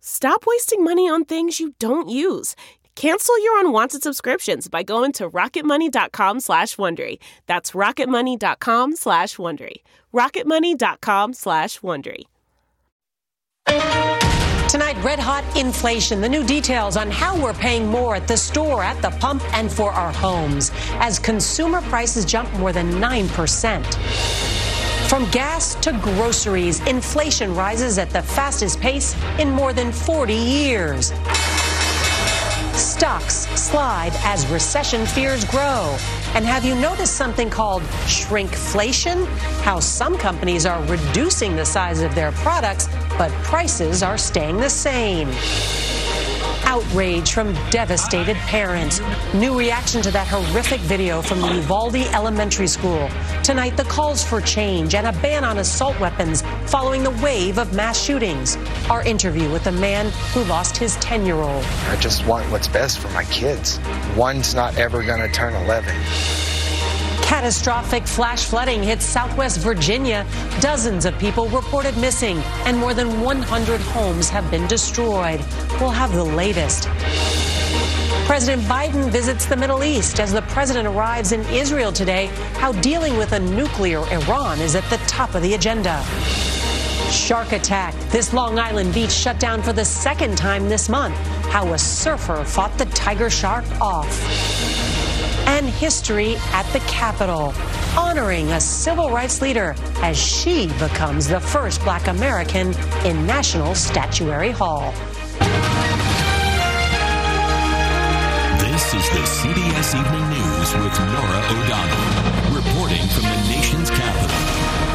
Stop wasting money on things you don't use. Cancel your unwanted subscriptions by going to rocketmoney.com slash Wondery. That's rocketmoney.com slash Wondery. rocketmoney.com slash Wondery. Tonight, red hot inflation. The new details on how we're paying more at the store, at the pump, and for our homes as consumer prices jump more than 9%. From gas to groceries, inflation rises at the fastest pace in more than 40 years. Stocks slide as recession fears grow. And have you noticed something called shrinkflation? How some companies are reducing the size of their products, but prices are staying the same outrage from devastated parents. New reaction to that horrific video from the Uvalde Elementary School. Tonight, the calls for change and a ban on assault weapons following the wave of mass shootings. Our interview with a man who lost his 10 year old. I just want what's best for my kids. One's not ever going to turn 11. Catastrophic flash flooding hit southwest Virginia. Dozens of people reported missing, and more than 100 homes have been destroyed. We'll have the latest. President Biden visits the Middle East as the president arrives in Israel today. How dealing with a nuclear Iran is at the top of the agenda. Shark attack. This Long Island beach shut down for the second time this month. How a surfer fought the tiger shark off and history at the Capitol, honoring a civil rights leader as she becomes the first black American in National Statuary Hall. This is the CBS Evening News with Norah O'Donnell, reporting from the nation's capital.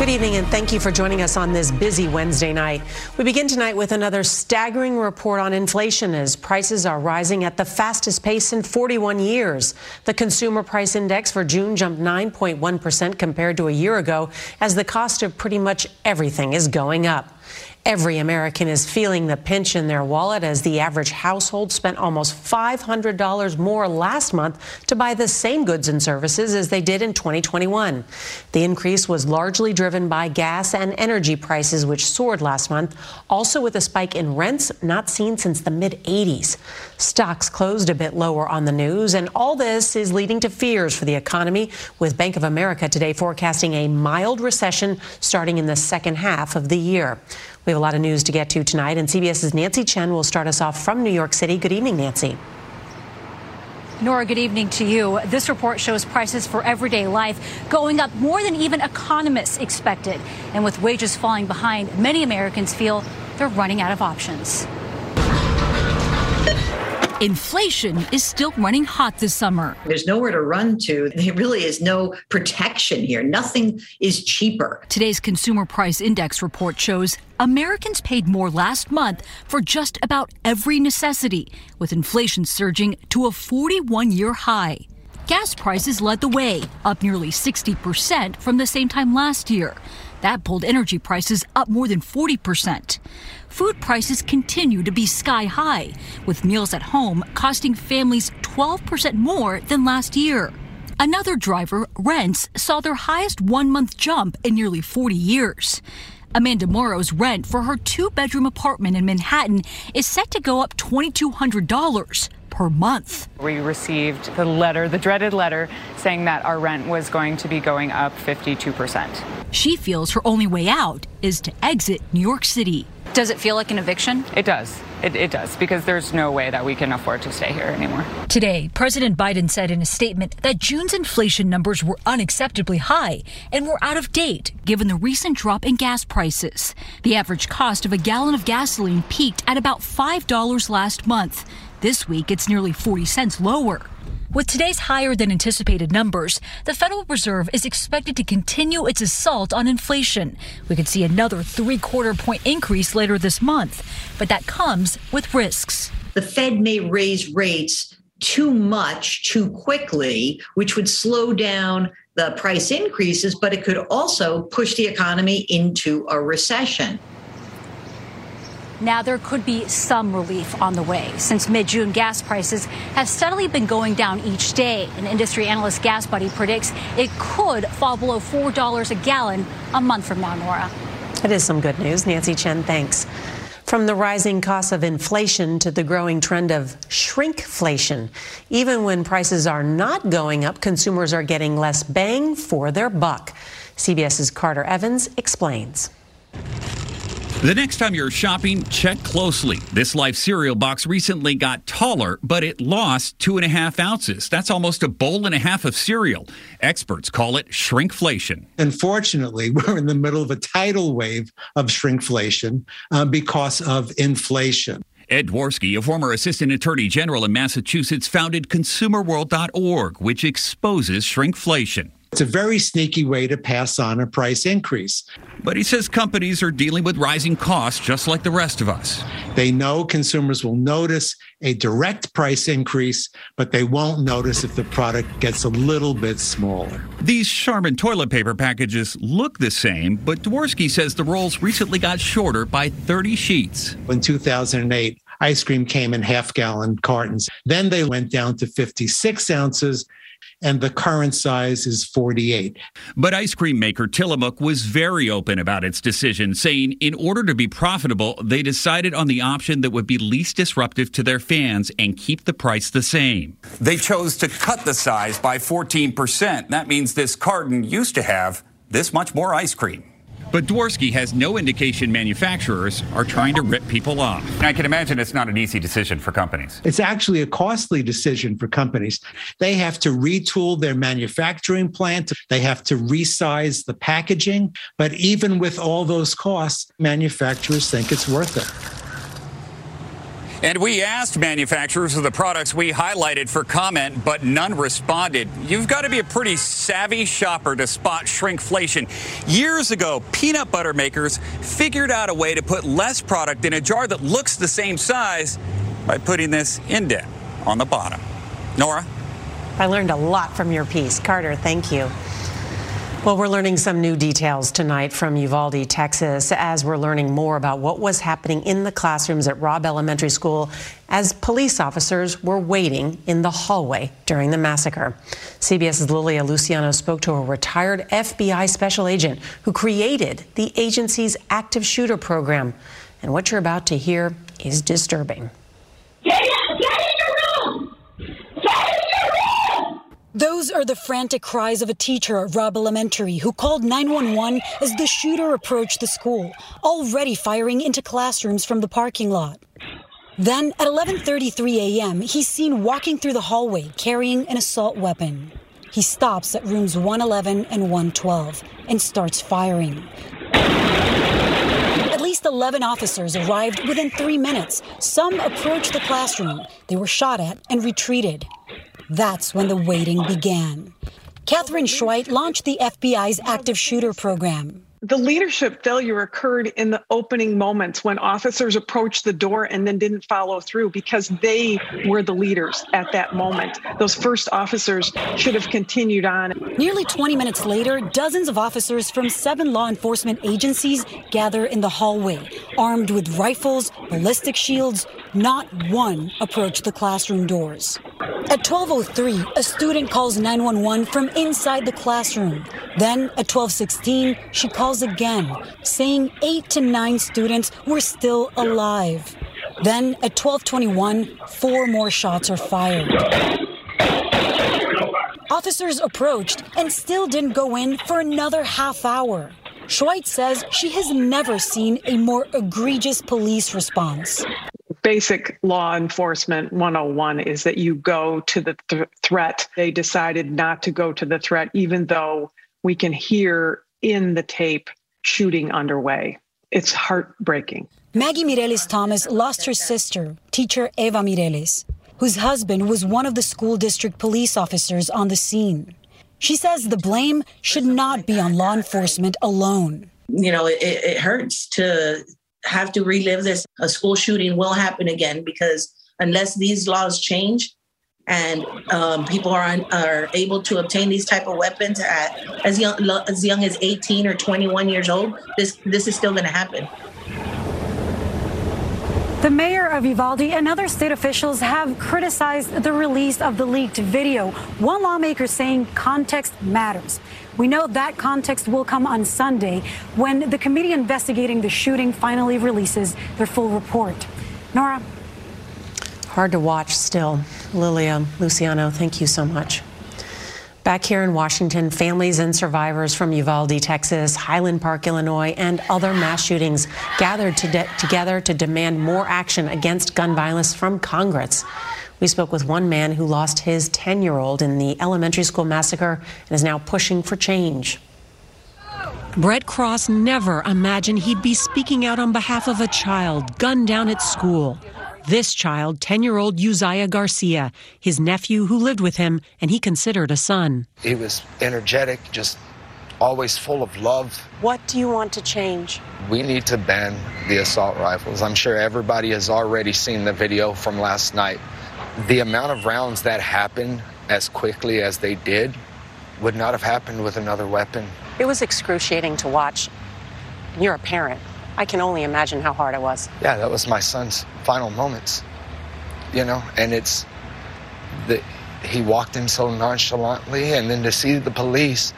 Good evening, and thank you for joining us on this busy Wednesday night. We begin tonight with another staggering report on inflation as prices are rising at the fastest pace in 41 years. The Consumer Price Index for June jumped 9.1% compared to a year ago as the cost of pretty much everything is going up. Every American is feeling the pinch in their wallet as the average household spent almost $500 more last month to buy the same goods and services as they did in 2021. The increase was largely driven by gas and energy prices, which soared last month, also with a spike in rents not seen since the mid 80s. Stocks closed a bit lower on the news, and all this is leading to fears for the economy, with Bank of America today forecasting a mild recession starting in the second half of the year. We have a lot of news to get to tonight, and CBS's Nancy Chen will start us off from New York City. Good evening, Nancy. Norah, good evening to you. This report shows prices for everyday life going up more than even economists expected. And with wages falling behind, many Americans feel they're running out of options. Inflation is still running hot this summer. There's nowhere to run to. There really is no protection here. Nothing is cheaper. Today's Consumer Price Index report shows Americans paid more last month for just about every necessity, with inflation surging to a 41 year high. gas prices led the way, up nearly 60% from the same time last year. That pulled energy prices up more than 40%. Food prices continue to be sky high, with meals at home costing families 12% more than last year. Another driver, rents, saw their highest one month jump in nearly 40 years. Amanda Morrow's rent for her two bedroom apartment in Manhattan is set to go up $2,200 per month. We received the letter, the dreaded letter, saying that our rent was going to be going up 52%. She feels her only way out is to exit New York City. Does it feel like an eviction? It does. It, it, does, because there's no way that we can afford to stay here anymore. Today, President Biden said in a statement that June's inflation numbers were unacceptably high and were out of date given the recent drop in gas prices. The average cost of a gallon of gasoline peaked at about $5 last month. This week, it's nearly 40 cents lower. With today's higher than anticipated numbers, the Federal Reserve is expected to continue its assault on inflation. We could see another three quarter point increase later this month, but that comes with risks. The Fed may raise rates too much too quickly, which would slow down the price increases, but it could also push the economy into a recession. Now, there could be some relief on the way. Since mid June, gas prices have steadily been going down each day. An industry analyst GasBuddy predicts it could fall below $4 a gallon a month from now, Norah. It is some good news. Nancy Chen, thanks. From the rising cost of inflation to the growing trend of shrinkflation. Even when prices are not going up, consumers are getting less bang for their buck. CBS's Carter Evans explains. The next time you're shopping, check closely. This Life cereal box recently got taller, but it lost two and a half ounces. That's almost a bowl and a half of cereal. Experts call it shrinkflation. Unfortunately, we're in the middle of a tidal wave of shrinkflation uh, because of inflation. Ed Dworsky, a former assistant attorney general in Massachusetts, founded consumerworld.org, which exposes shrinkflation. It's a very sneaky way to pass on a price increase. But he says companies are dealing with rising costs just like the rest of us. They know consumers will notice a direct price increase, but they won't notice if the product gets a little bit smaller. These Charmin toilet paper packages look the same, but Dworsky says the rolls recently got shorter by 30 sheets. In 2008, ice cream came in half gallon cartons. Then they went down to 56 ounces and the current size is 48. But ice cream maker Tillamook was very open about its decision, saying in order to be profitable, they decided on the option that would be least disruptive to their fans and keep the price the same. They chose to cut the size by 14%. That means this carton used to have this much more ice cream. But Dworsky has no indication manufacturers are trying to rip people off. And I can imagine it's not an easy decision for companies. It's actually a costly decision for companies. They have to retool their manufacturing plant, they have to resize the packaging. But even with all those costs, manufacturers think it's worth it. And we asked manufacturers of the products we highlighted for comment, but none responded. You've got to be a pretty savvy shopper to spot shrinkflation. Years ago, peanut butter makers figured out a way to put less product in a jar that looks the same size by putting this indent on the bottom. Norah? I learned a lot from your piece. Carter, thank you. Well, we're learning some new details tonight from Uvalde, Texas, as we're learning more about what was happening in the classrooms at Robb Elementary School as police officers were waiting in the hallway during the massacre. CBS's Lilia Luciano spoke to a retired FBI special agent who created the agency's active shooter program. And what you're about to hear is disturbing. Get, get in your room! Get those are the frantic cries of a teacher at Robb Elementary who called 911 as the shooter approached the school, already firing into classrooms from the parking lot. Then, at 11:33 a.m., he's seen walking through the hallway carrying an assault weapon. He stops at rooms 111 and 112 and starts firing. At least 11 officers arrived within 3 minutes. Some approached the classroom. They were shot at and retreated. That's when the waiting began. Katherine Schweit launched the FBI's active shooter program. The leadership failure occurred in the opening moments when officers approached the door and then didn't follow through because they were the leaders at that moment. Those first officers should have continued on. Nearly 20 minutes later, dozens of officers from seven law enforcement agencies gather in the hallway, armed with rifles, ballistic shields. Not one approached the classroom doors. At 12:03, a student calls 911 from inside the classroom. Then at 12:16, she calls again, saying 8 to 9 students were still alive. Then at 12:21, four more shots are fired. Officers approached and still didn't go in for another half hour. Schweit says she has never seen a more egregious police response. Basic law enforcement 101 is that you go to the th- threat. They decided not to go to the threat, even though we can hear in the tape shooting underway. It's heartbreaking. Maggie Mireles Thomas lost her sister, teacher Eva Mireles, whose husband was one of the school district police officers on the scene. She says the blame should not be on law enforcement alone. You know, it, it hurts to have to relive this. A school shooting will happen again because unless these laws change and um, people are are able to obtain these type of weapons at as young as young as 18 or 21 years old, this this is still going to happen. The mayor of Uvalde and other state officials have criticized the release of the leaked video. One lawmaker saying context matters. We know that context will come on Sunday when the committee investigating the shooting finally releases their full report. Norah. Hard to watch still. Lilia Luciano, thank you so much. Back here in Washington, families and survivors from Uvalde, Texas, Highland Park, Illinois, and other mass shootings gathered to together to demand more action against gun violence from Congress. We spoke with one man who lost his 10 year old in the elementary school massacre and is now pushing for change. Brett Cross never imagined he'd be speaking out on behalf of a child gunned down at school. This child, 10 year old Uziyah Garcia, his nephew who lived with him and he considered a son. He was energetic, just always full of love. What do you want to change? We need to ban the assault rifles. I'm sure everybody has already seen the video from last night. The amount of rounds that happened as quickly as they did would not have happened with another weapon. It was excruciating to watch. You're a parent. I can only imagine how hard it was. Yeah, that was my son's final moments, you know, and it's that he walked in so nonchalantly, and then to see the police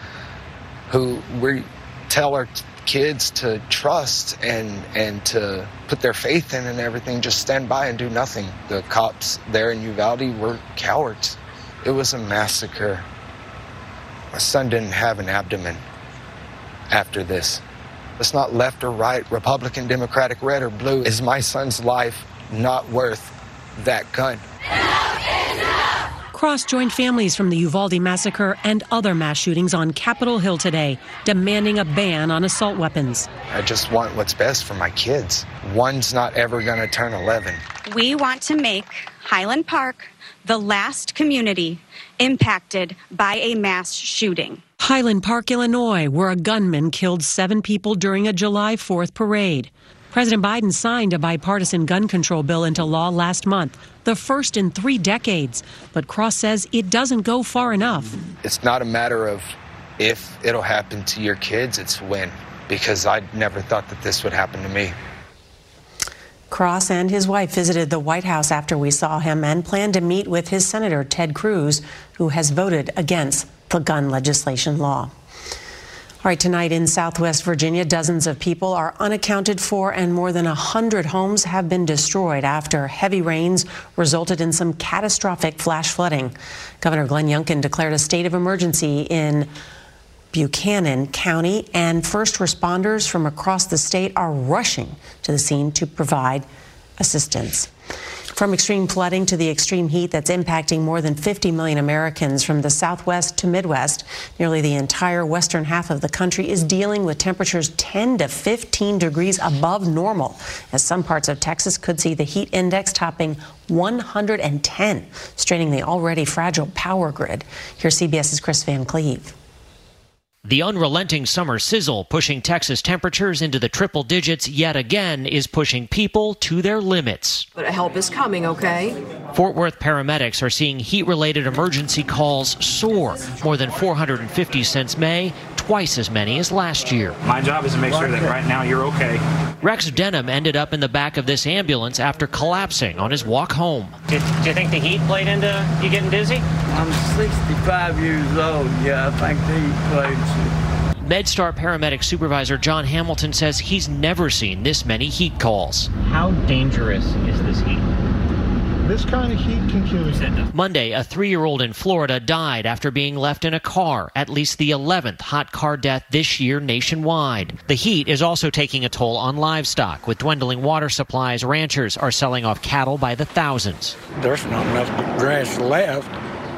who we tell our kids to trust and and to put their faith in and everything just stand by and do nothing the cops there in uvalde were cowards it was a massacre my son didn't have an abdomen after this it's not left or right, Republican, Democratic, red or blue. Is my son's life not worth that gun? Cross joined families from the Uvalde massacre and other mass shootings on Capitol Hill today, demanding a ban on assault weapons. I just want what's best for my kids. One's not ever going to turn 11. We want to make Highland Park the last community impacted by a mass shooting. Highland Park, Illinois, where a gunman killed seven people during a July 4th parade. President Biden signed a bipartisan gun control bill into law last month, the first in three decades. But Cross says it doesn't go far enough. It's not a matter of if it'll happen to your kids, it's when, because I never thought that this would happen to me. Cross and his wife visited the White House after we saw him and planned to meet with his Senator Ted Cruz, who has voted against the gun legislation law. All right, tonight in Southwest Virginia, dozens of people are unaccounted for, and more than 100 homes have been destroyed after heavy rains resulted in some catastrophic flash flooding. Governor Glenn Youngkin declared a state of emergency in Buchanan County, and first responders from across the state are rushing to the scene to provide assistance. From extreme flooding to the extreme heat that's impacting more than 50 million Americans from the southwest to Midwest, nearly the entire western half of the country is dealing with temperatures 10 to 15 degrees above normal, as some parts of Texas could see the heat index topping 110, straining the already fragile power grid. Here's CBS's Chris Van Cleave. The unrelenting summer sizzle pushing Texas temperatures into the triple digits yet again is pushing people to their limits. But help is coming, okay? Fort Worth paramedics are seeing heat related emergency calls soar, more than 450 since May, twice as many as last year. My job is to make sure that right now you're okay. Rex Denham ended up in the back of this ambulance after collapsing on his walk home. Do, do you think the heat played into you getting dizzy? I'm 65 years old. Yeah, I think the heat played. MedStar paramedic supervisor John Hamilton says he's never seen this many heat calls. How dangerous is this heat? This kind of heat can kill you. Monday, a three year old in Florida died after being left in a car, at least the 11th hot car death this year nationwide. The heat is also taking a toll on livestock. With dwindling water supplies, ranchers are selling off cattle by the thousands. There's not enough grass left.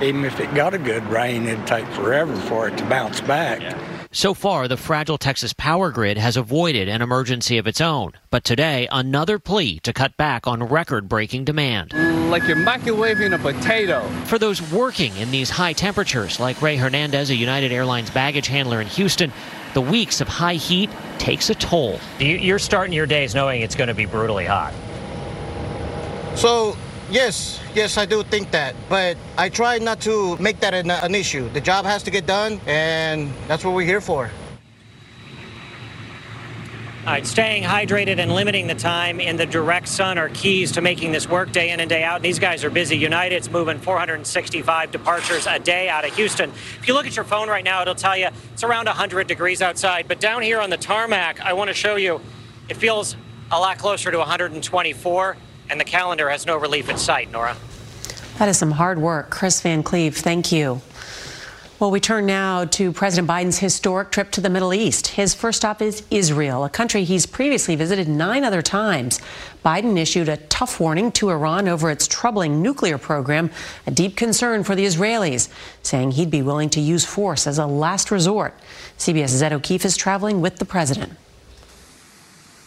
Even if it got a good rain, it'd take forever for it to bounce back. Yeah. So far, the fragile Texas power grid has avoided an emergency of its own. But today, another plea to cut back on record breaking demand. Like you're microwaving a potato. For those working in these high temperatures, like Ray Hernandez, a United Airlines baggage handler in Houston, the weeks of high heat takes a toll. You're starting your days knowing it's going to be brutally hot. So, yes, yes, I do think that. But I try not to make that an, an, issue. The job has to get done, and that's what we're here for. All right, staying hydrated and limiting the time in the direct sun are keys to making this work day in and day out. These guys are busy. United's moving 465 departures a day out of Houston. If you look at your phone right now, it'll tell you it's around 100 degrees outside. But down here on the tarmac, I want to show you it feels a lot closer to 124 and the calendar has no relief in sight, Norah. That is some hard work. Chris Van Cleave, thank you. Well, we turn now to President Biden's historic trip to the Middle East. His first stop is Israel, a country he's previously visited nine other times. Biden issued a tough warning to Iran over its troubling nuclear program, a deep concern for the Israelis, saying he'd be willing to use force as a last resort. CBS's Ed O'Keefe is traveling with the president.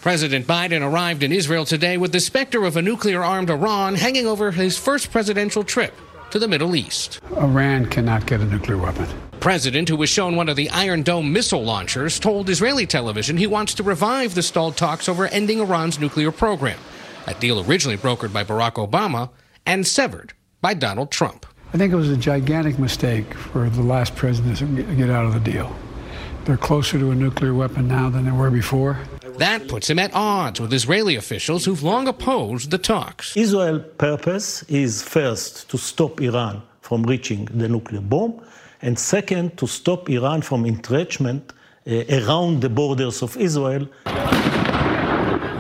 President Biden arrived in Israel today with the specter of a nuclear armed Iran hanging over his first presidential trip to the Middle East. Iran cannot get a nuclear weapon. President, who was shown one of the Iron Dome missile launchers, told Israeli television he wants to revive the stalled talks over ending Iran's nuclear program, a deal originally brokered by Barack Obama and severed by Donald Trump. I think it was a gigantic mistake for the last president to get out of the deal. They're closer to a nuclear weapon now than they were before. That puts him at odds with Israeli officials who've long opposed the talks. Israel's purpose is first to stop Iran from reaching the nuclear bomb, and second, to stop Iran from entrenchment uh, around the borders of Israel.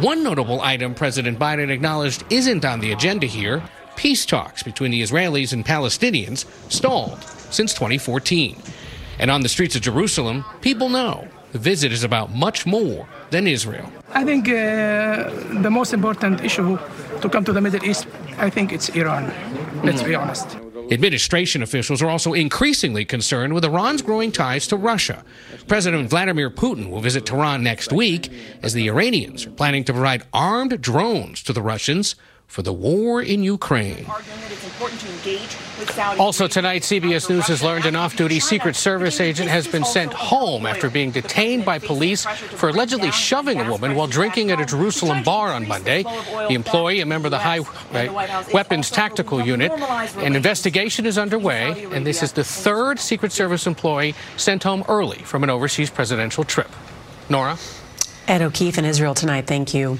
One notable item President Biden acknowledged isn't on the agenda here peace talks between the Israelis and Palestinians stalled since 2014. And on the streets of Jerusalem, people know the visit is about much more than Israel. I think uh, the most important issue to come to the Middle East, I think it's Iran. Let's be honest. Administration officials are also increasingly concerned with Iran's growing ties to Russia. President Vladimir Putin will visit Tehran next week as the Iranians are planning to provide armed drones to the Russians for the war in Ukraine. Also tonight, CBS News has learned an off-duty Secret Service agent has been sent home after being detained by police for allegedly shoving a woman while drinking at a Jerusalem bar on Monday. The employee, a member of the High Weapons Tactical Unit, an investigation is underway, and this is the third Secret Service employee sent home early from an overseas presidential trip. Norah? Ed O'Keefe in Israel tonight. Thank you.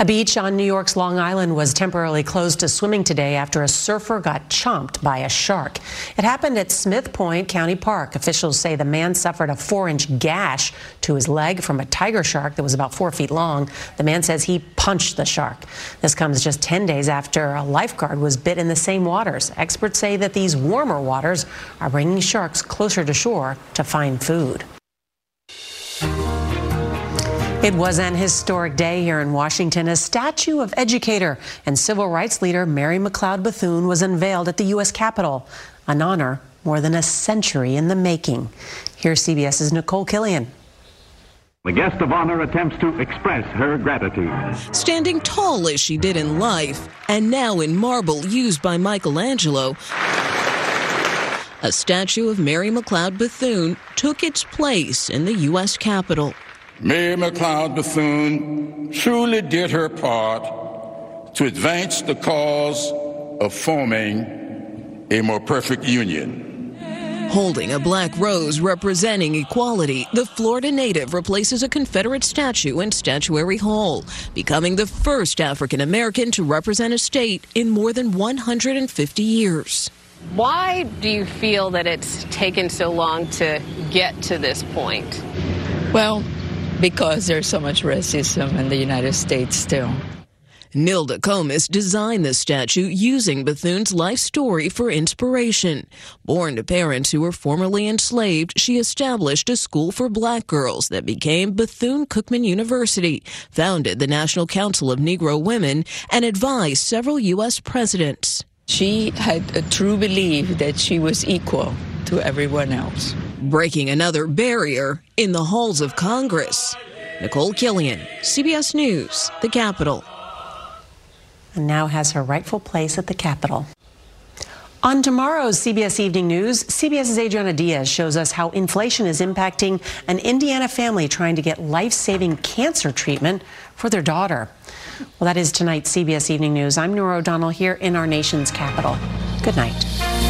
A beach on New York's Long Island was temporarily closed to swimming today after a surfer got chomped by a shark. It happened at Smith Point County Park. Officials say the man suffered a four inch gash to his leg from a tiger shark that was about four feet long. The man says he punched the shark. This comes just 10 days after a lifeguard was bit in the same waters. Experts say that these warmer waters are bringing sharks closer to shore to find food. It was an historic day here in Washington. A statue of educator and civil rights leader Mary McLeod Bethune was unveiled at the U.S. Capitol, an honor more than a century in the making. Here's CBS's Nicole Killion. The guest of honor attempts to express her gratitude. Standing tall as she did in life, and now in marble used by Michelangelo, a statue of Mary McLeod Bethune took its place in the U.S. Capitol. Mary McLeod Bethune truly did her part to advance the cause of forming a more perfect union. Holding a black rose representing equality, the Florida native replaces a Confederate statue in Statuary Hall, becoming the first African American to represent a state in more than 150 years. Why do you feel that it's taken so long to get to this point? Well, because there's so much racism in the United States still. Nilda Comas designed the statue using Bethune's life story for inspiration. Born to parents who were formerly enslaved, she established a school for black girls that became Bethune Cookman University, founded the National Council of Negro Women, and advised several U.S. presidents. She had a true belief that she was equal to everyone else. Breaking another barrier in the halls of Congress. Nicole Killion, CBS News, the Capitol. And now has her rightful place at the Capitol. On tomorrow's CBS Evening News, CBS's Adriana Diaz shows us how inflation is impacting an Indiana family trying to get life saving cancer treatment for their daughter. Well, that is tonight's CBS Evening News. I'm Norah O'Donnell here in our nation's capital. Good night.